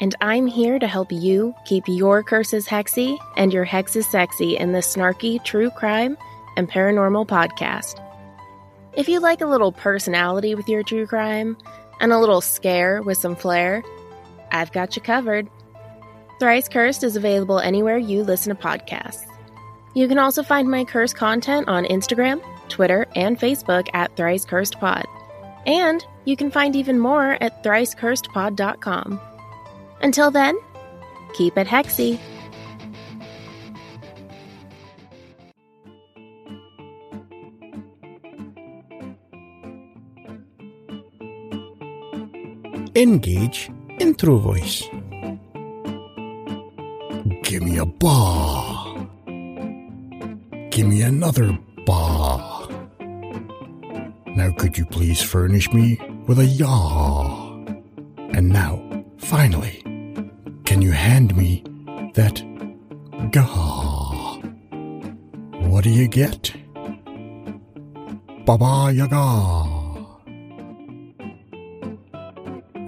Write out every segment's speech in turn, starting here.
and I'm here to help you keep your curses hexy and your hexes sexy in this snarky true crime and paranormal podcast. If you like a little personality with your true crime and a little scare with some flair, I've got you covered. Thrice Cursed is available anywhere you listen to podcasts. You can also find my curse content on Instagram, Twitter, and Facebook at Thrice Cursed Pod. And you can find even more at thriceCursedPod.com. Until then, keep it hexy. Engage intro voice. Give me a ba. Give me another ba. Now could you please furnish me with a yaw? And now, finally, can you hand me that gah? What do you get? Baba Yaga.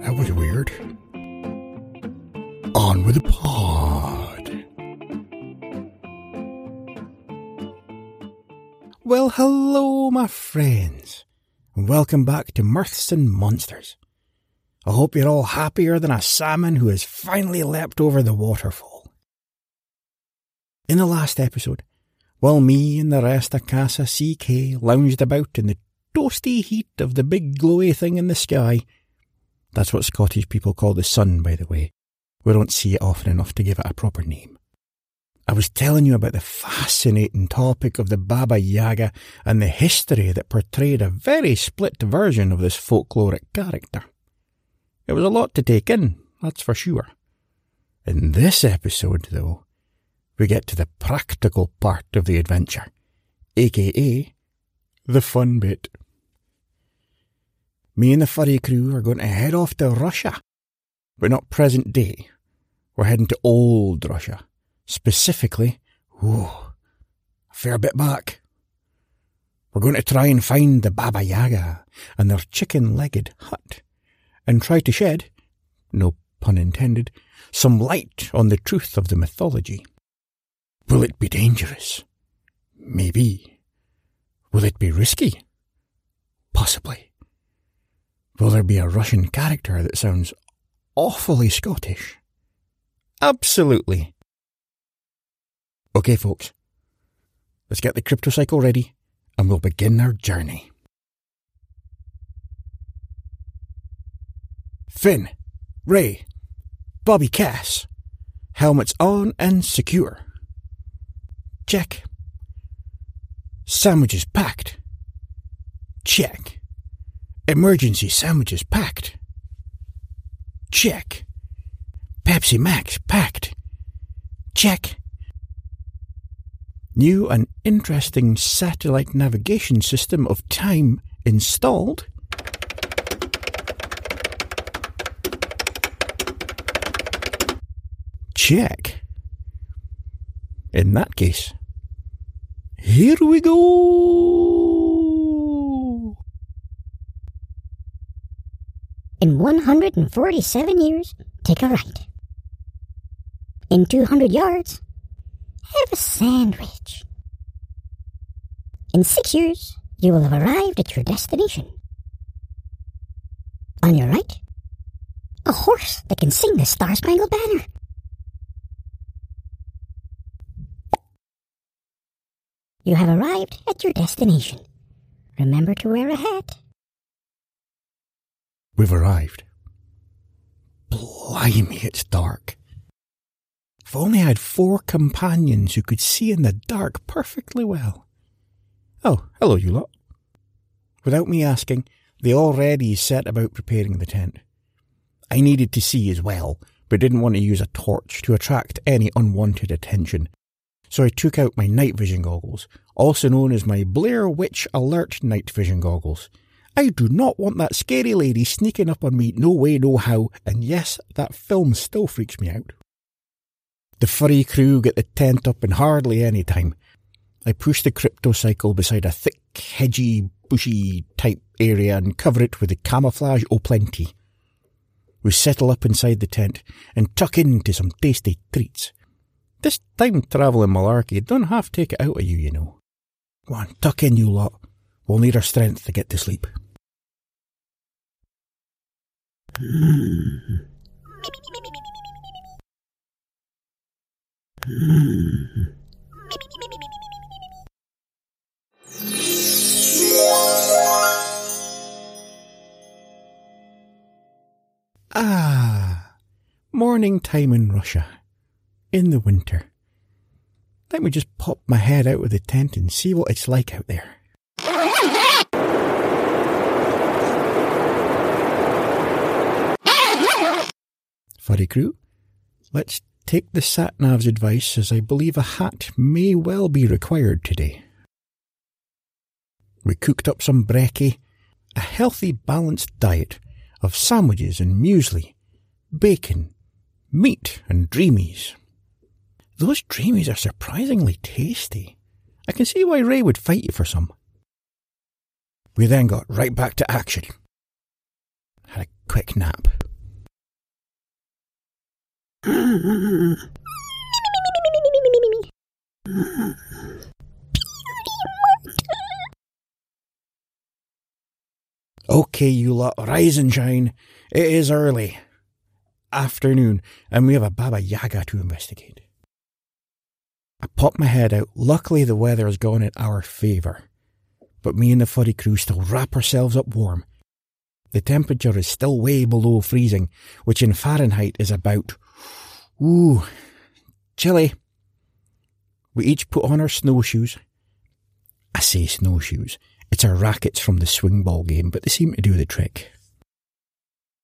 That was weird. On with the pod. Well, hello, my friends, welcome back to Mirths and Monsters. I hope you're all happier than a salmon who has finally leapt over the waterfall. In the last episode, while me and the rest of Casa CK lounged about in the toasty heat of the big glowy thing in the sky, that's what Scottish people call the sun, by the way. We don't see it often enough to give it a proper name. I was telling you about the fascinating topic of the Baba Yaga and the history that portrayed a very split version of this folkloric character. It was a lot to take in, that's for sure. In this episode, though, we get to the practical part of the adventure, aka the fun bit. Me and the furry crew are going to head off to Russia, but not present day. We're heading to old Russia, specifically, ooh, a fair bit back. We're going to try and find the Baba Yaga and their chicken-legged hut, and try to shed, no pun intended, some light on the truth of the mythology. Will it be dangerous? Maybe. Will it be risky? Possibly. Will there be a Russian character that sounds awfully Scottish? Absolutely. Okay, folks. Let's get the crypto cycle ready and we'll begin our journey. Finn, Ray, Bobby Cass, helmets on and secure. Check. Sandwiches packed. Check. Emergency sandwiches packed. Check. Pepsi Max packed. Check. New and interesting satellite navigation system of time installed. Check. In that case, here we go. In 147 years, take a right. In 200 yards, have a sandwich. In six years, you will have arrived at your destination. On your right, a horse that can sing the Star Spangled Banner. You have arrived at your destination. Remember to wear a hat. We've arrived. Blimey, it's dark. If only I had four companions who could see in the dark perfectly well. Oh, hello, you lot. Without me asking, they already set about preparing the tent. I needed to see as well, but didn't want to use a torch to attract any unwanted attention. So I took out my night vision goggles, also known as my Blair Witch Alert night vision goggles. I do not want that scary lady sneaking up on me no way, no how, and yes, that film still freaks me out. The furry crew get the tent up in hardly any time. I push the cryptocycle beside a thick, hedgy, bushy type area and cover it with the camouflage o'plenty. We settle up inside the tent and tuck into some tasty treats. This time travelling malarkey don't half take it out of you, you know. Go on, tuck in, you lot. We'll need our strength to get to sleep. Ah, morning time in Russia. In the winter. Let me just pop my head out of the tent and see what it's like out there. Furry crew, let's take the sat-nav's advice as I believe a hat may well be required today. We cooked up some brekkie, a healthy balanced diet of sandwiches and muesli, bacon, meat and dreamies. Those dreamies are surprisingly tasty. I can see why Ray would fight you for some. We then got right back to action. Had a quick nap. Okay, you lot, rise and shine. It is early. Afternoon, and we have a Baba Yaga to investigate. I pop my head out. Luckily, the weather has gone in our favour. But me and the furry crew still wrap ourselves up warm. The temperature is still way below freezing, which in Fahrenheit is about, ooh, chilly. We each put on our snowshoes. I say snowshoes. It's our rackets from the swing ball game, but they seem to do the trick.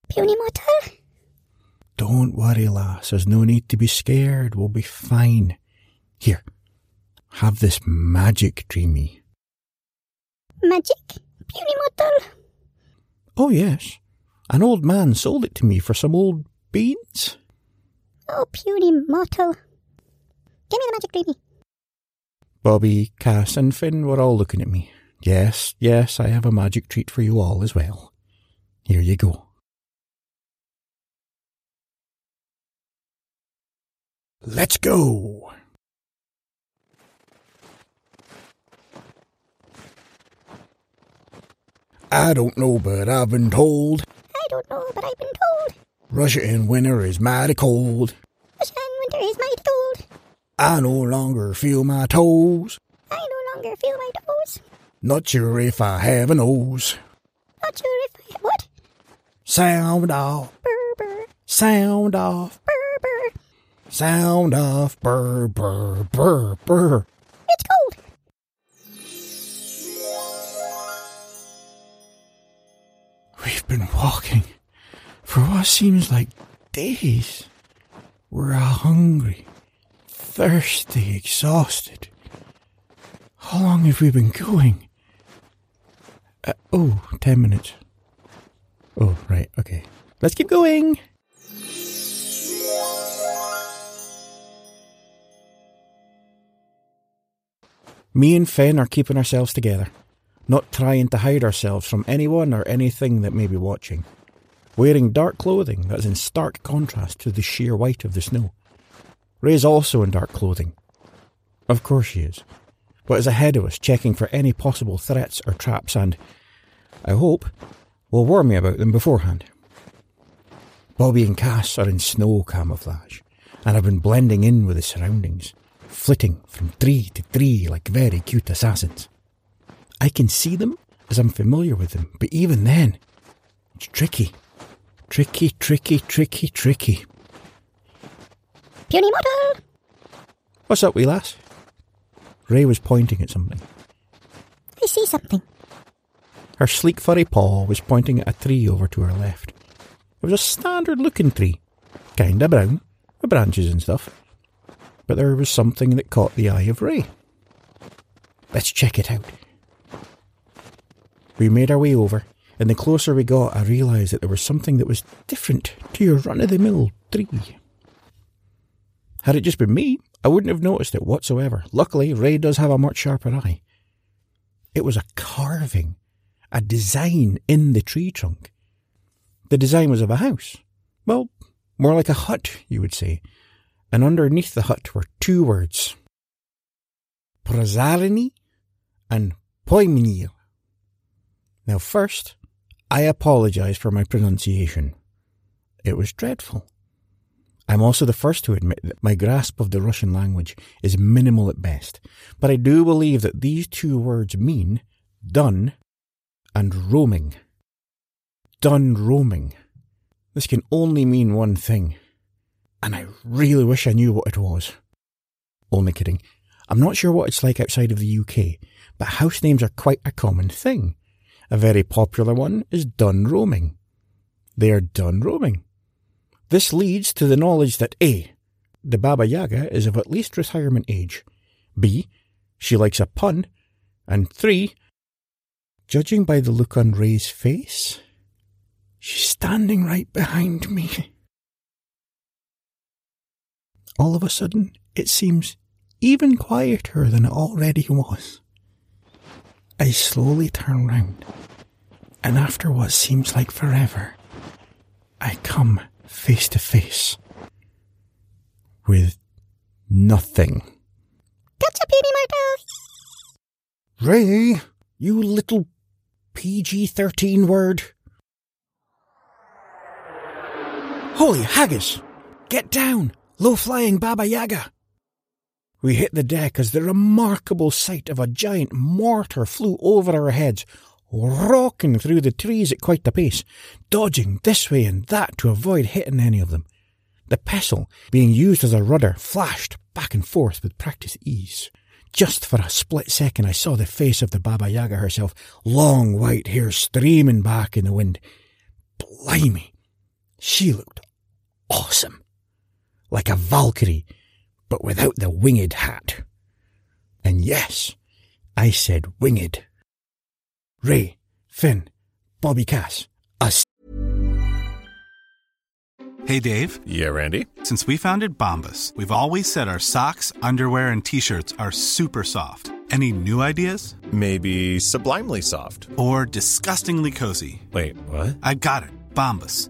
Puny Motor? Don't worry, lass. There's no need to be scared. We'll be fine. Here, have this magic dreamy. Magic? Puny Motor? Oh, yes. An old man sold it to me for some old beans. Oh, puny mortal. Give me the magic dreamy. Bobby, Cass, and Finn were all looking at me. Yes, yes, I have a magic treat for you all as well. Here you go. Let's go! I don't know, but I've been told I don't know, but I've been told. Russia in winter is mighty cold. Russia in winter is mighty cold. I no longer feel my toes. I no longer feel my toes. Not sure if I have a nose. Not sure if I what? Sound off, Burr burr sound off, burr burr. sound off, burr, burr, burr, burr. We've been walking for what seems like days. We're all hungry, thirsty, exhausted. How long have we been going? Uh, oh, ten minutes. Oh, right, okay. Let's keep going. Me and Finn are keeping ourselves together, not trying to hide ourselves from anyone or anything that may be watching. wearing dark clothing that's in stark contrast to the sheer white of the snow. Ray's also in dark clothing. Of course she is, but is ahead of us, checking for any possible threats or traps, and, I hope, will warn me about them beforehand. Bobby and Cass are in snow camouflage, and have been blending in with the surroundings, flitting from tree to tree like very cute assassins. I can see them as I'm familiar with them, but even then, it's tricky. Tricky, tricky, tricky, tricky. Puny model! What's up, wee lass? Ray was pointing at something. I see something. Her sleek furry paw was pointing at a tree over to her left. It was a standard looking tree, kinda brown, with branches and stuff. But there was something that caught the eye of Ray. Let's check it out. We made our way over, and the closer we got, I realised that there was something that was different to your run of the mill tree. Had it just been me, I wouldn't have noticed it whatsoever. Luckily, Ray does have a much sharper eye. It was a carving, a design in the tree trunk. The design was of a house. Well, more like a hut, you would say. And underneath the hut were two words Prazarini and Poiminir. Now, first, I apologise for my pronunciation. It was dreadful. I'm also the first to admit that my grasp of the Russian language is minimal at best, but I do believe that these two words mean done and roaming. Done roaming. This can only mean one thing, and I really wish I knew what it was. Only kidding. I'm not sure what it's like outside of the UK, but house names are quite a common thing. A very popular one is done roaming. They are done roaming. This leads to the knowledge that A. The Baba Yaga is of at least retirement age. B. She likes a pun. And 3. Judging by the look on Ray's face, she's standing right behind me. All of a sudden, it seems even quieter than it already was. I slowly turn round, and after what seems like forever, I come face to face with nothing. Gotcha, Puny model! Ray, you little PG 13 word. Holy haggis! Get down! Low flying Baba Yaga! We hit the deck as the remarkable sight of a giant mortar flew over our heads, rocking through the trees at quite a pace, dodging this way and that to avoid hitting any of them. The pestle, being used as a rudder, flashed back and forth with practiced ease. Just for a split second, I saw the face of the Baba Yaga herself, long white hair streaming back in the wind. Blimey! She looked awesome. Like a Valkyrie, but without the winged hat. And yes, I said winged. Ray, Finn, Bobby Cass, us. Hey, Dave. Yeah, Randy. Since we founded Bombas, we've always said our socks, underwear, and t shirts are super soft. Any new ideas? Maybe sublimely soft. Or disgustingly cozy? Wait, what? I got it. Bombas.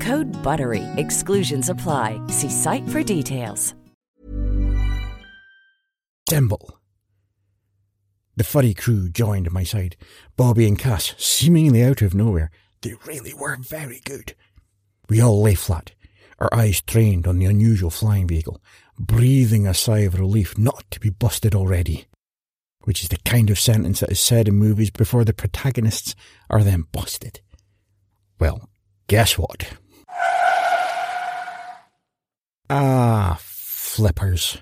Code BUTTERY. Exclusions apply. See site for details. Dimble. The furry crew joined my side, Bobby and Cass seemingly out of nowhere. They really were very good. We all lay flat, our eyes trained on the unusual flying vehicle, breathing a sigh of relief not to be busted already. Which is the kind of sentence that is said in movies before the protagonists are then busted. Well, guess what? Ah, flippers.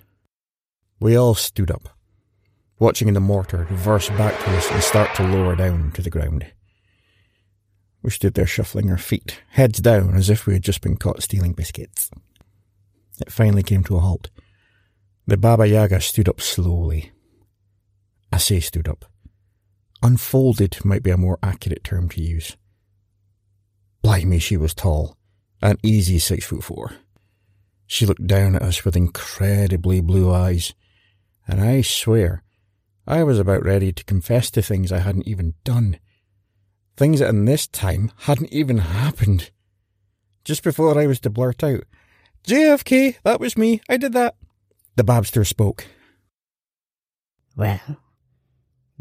We all stood up, watching the mortar reverse back to us and start to lower down to the ground. We stood there shuffling our feet, heads down as if we had just been caught stealing biscuits. It finally came to a halt. The Baba Yaga stood up slowly. I say stood up. Unfolded might be a more accurate term to use. Blimey, she was tall, an easy six foot four. She looked down at us with incredibly blue eyes, and I swear, I was about ready to confess to things I hadn't even done. Things that in this time hadn't even happened. Just before I was to blurt out, JFK, that was me, I did that. The Babster spoke. Well,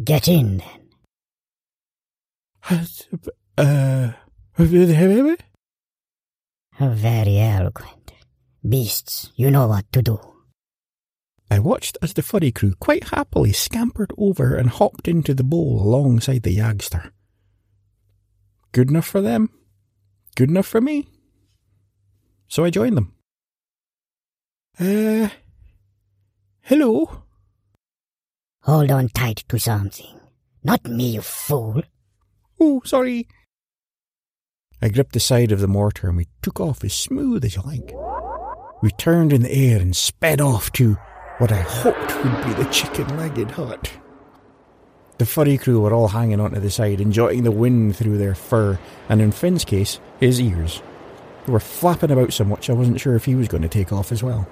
get in then. Uh, Very eloquent. Beasts, you know what to do. I watched as the furry crew quite happily scampered over and hopped into the bowl alongside the Yagster. Good enough for them. Good enough for me. So I joined them. Uh, hello? Hold on tight to something. Not me, you fool. Oh, sorry. I gripped the side of the mortar and we took off as smooth as you like. We turned in the air and sped off to what I hoped would be the chicken legged hut. The furry crew were all hanging onto the side, enjoying the wind through their fur, and in Finn's case, his ears. They were flapping about so much I wasn't sure if he was going to take off as well.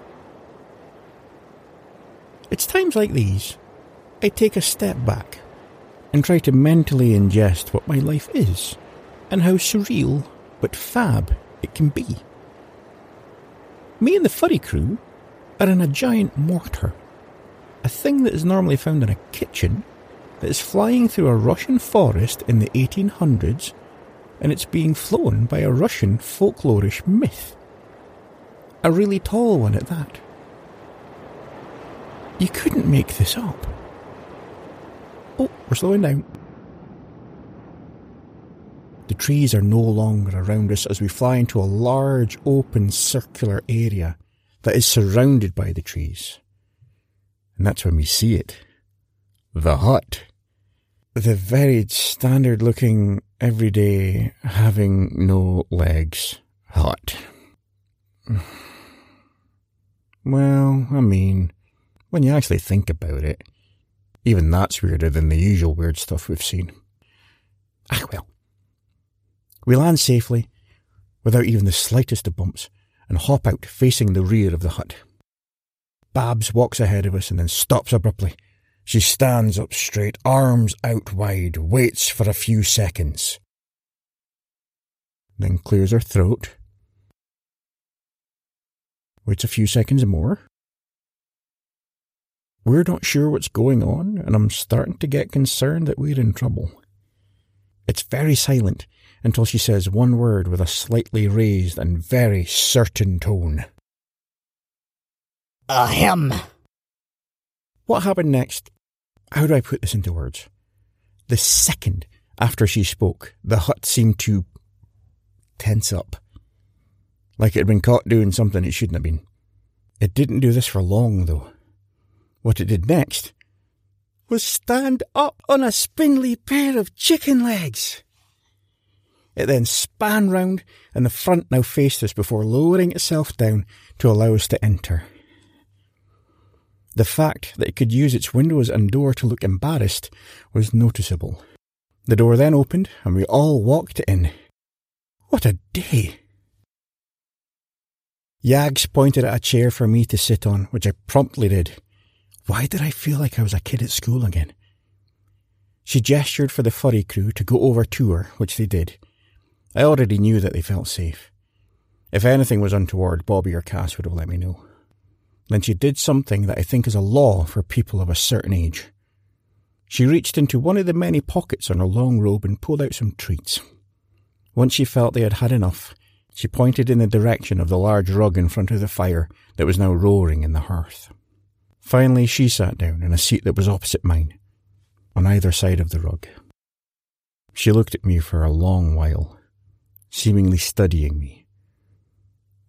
It's times like these I take a step back and try to mentally ingest what my life is and how surreal but fab it can be. Me and the furry crew are in a giant mortar, a thing that is normally found in a kitchen that is flying through a Russian forest in the 1800s and it's being flown by a Russian folklorish myth. A really tall one at that. You couldn't make this up. Oh, we're slowing down. The trees are no longer around us as we fly into a large open circular area that is surrounded by the trees. And that's when we see it. The hut. The very standard looking, everyday, having no legs hut. Well, I mean, when you actually think about it, even that's weirder than the usual weird stuff we've seen. Ah, well. We land safely, without even the slightest of bumps, and hop out facing the rear of the hut. Babs walks ahead of us and then stops abruptly. She stands up straight, arms out wide, waits for a few seconds. Then clears her throat. Waits a few seconds more. We're not sure what's going on, and I'm starting to get concerned that we're in trouble. It's very silent until she says one word with a slightly raised and very certain tone. Ahem. What happened next? How do I put this into words? The second after she spoke, the hut seemed to tense up. Like it had been caught doing something it shouldn't have been. It didn't do this for long, though. What it did next was stand up on a spindly pair of chicken legs. It then span round, and the front now faced us before lowering itself down to allow us to enter. The fact that it could use its windows and door to look embarrassed was noticeable. The door then opened and we all walked in. What a day! Yags pointed at a chair for me to sit on, which I promptly did. Why did I feel like I was a kid at school again? She gestured for the furry crew to go over to her, which they did. I already knew that they felt safe. If anything was untoward, Bobby or Cass would have let me know. Then she did something that I think is a law for people of a certain age. She reached into one of the many pockets on her long robe and pulled out some treats. Once she felt they had had enough, she pointed in the direction of the large rug in front of the fire that was now roaring in the hearth. Finally, she sat down in a seat that was opposite mine, on either side of the rug. She looked at me for a long while, seemingly studying me,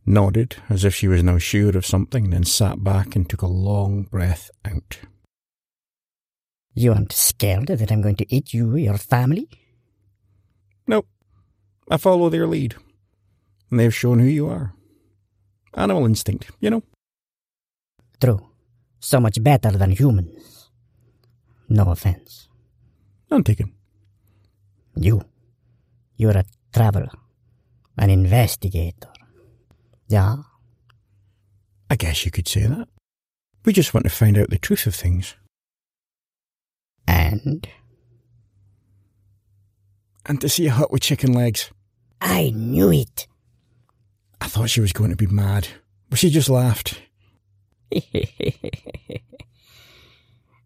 nodded as if she was now sure of something, then sat back and took a long breath out. You aren't scared that I'm going to eat you or your family? Nope. I follow their lead. And they've shown who you are. Animal instinct, you know. True. So much better than humans. No offense. None taken. You. You're a traveler. An investigator. Yeah? I guess you could say that. We just want to find out the truth of things. And? And to see a hut with chicken legs. I knew it. I thought she was going to be mad, but she just laughed. this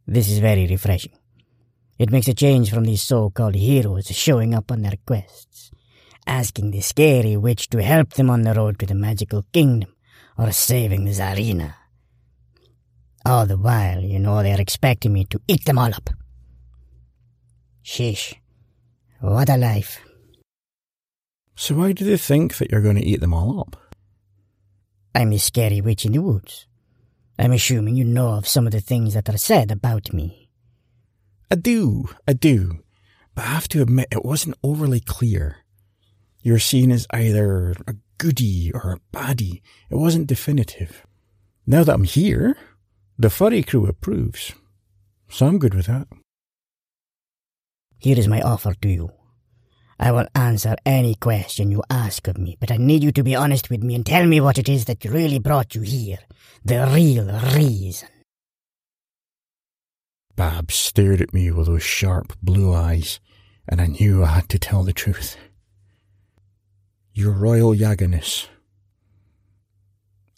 is very refreshing. It makes a change from these so called heroes showing up on their quests, asking the scary witch to help them on the road to the magical kingdom, or saving the Tsarina. All the while, you know, they're expecting me to eat them all up. Sheesh. What a life. So why do they think that you're going to eat them all up? I'm the scary witch in the woods. I'm assuming you know of some of the things that are said about me. I do, I do. But I have to admit it wasn't overly clear. You're seen as either a goody or a baddie. It wasn't definitive. Now that I'm here, the furry crew approves. So I'm good with that. Here is my offer to you. I will answer any question you ask of me, but I need you to be honest with me and tell me what it is that really brought you here. The real reason. Babs stared at me with those sharp blue eyes, and I knew I had to tell the truth. Your Royal Yaganess.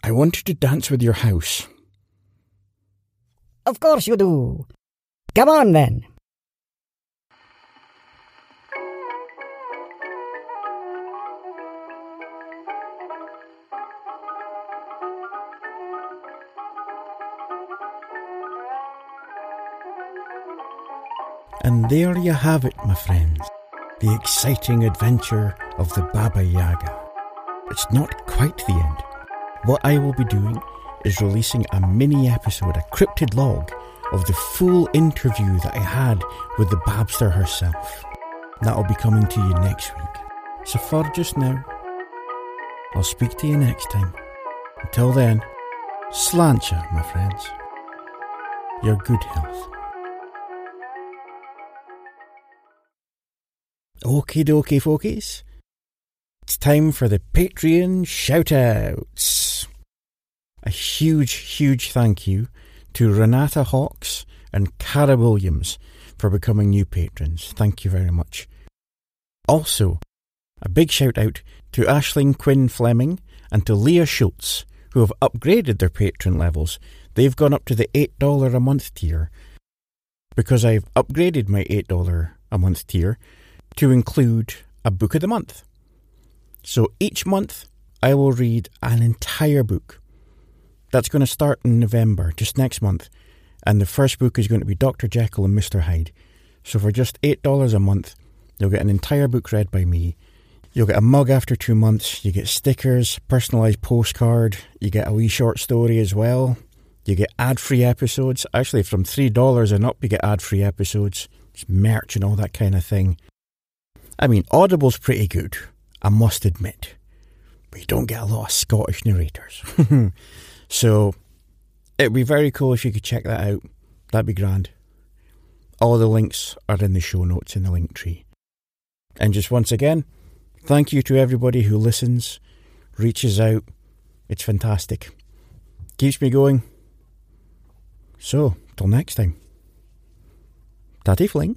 I want you to dance with your house. Of course you do. Come on then. And there you have it, my friends. The exciting adventure of the Baba Yaga. It's not quite the end. What I will be doing is releasing a mini episode, a cryptid log of the full interview that I had with the Babster herself. That'll be coming to you next week. So for just now, I'll speak to you next time. Until then, slàinte, my friends. Your good health. Okie dokie, folkies. It's time for the Patreon shoutouts. A huge, huge thank you to Renata Hawks and Cara Williams for becoming new patrons. Thank you very much. Also, a big shout out to Ashling Quinn Fleming and to Leah Schultz, who have upgraded their patron levels. They've gone up to the $8 a month tier because I've upgraded my $8 a month tier to include a book of the month. So each month I will read an entire book. That's going to start in November, just next month. And the first book is going to be Dr. Jekyll and Mr. Hyde. So for just $8 a month, you'll get an entire book read by me. You'll get a mug after two months. You get stickers, personalised postcard. You get a wee short story as well. You get ad free episodes. Actually, from $3 and up, you get ad free episodes. It's merch and all that kind of thing. I mean, Audible's pretty good, I must admit. But you don't get a lot of Scottish narrators. so, It'd be very cool if you could check that out. That'd be grand. All the links are in the show notes in the Linktree. And just once again, thank you to everybody who listens, reaches out. It's fantastic. Keeps me going. So, till next time. Daddy Fling.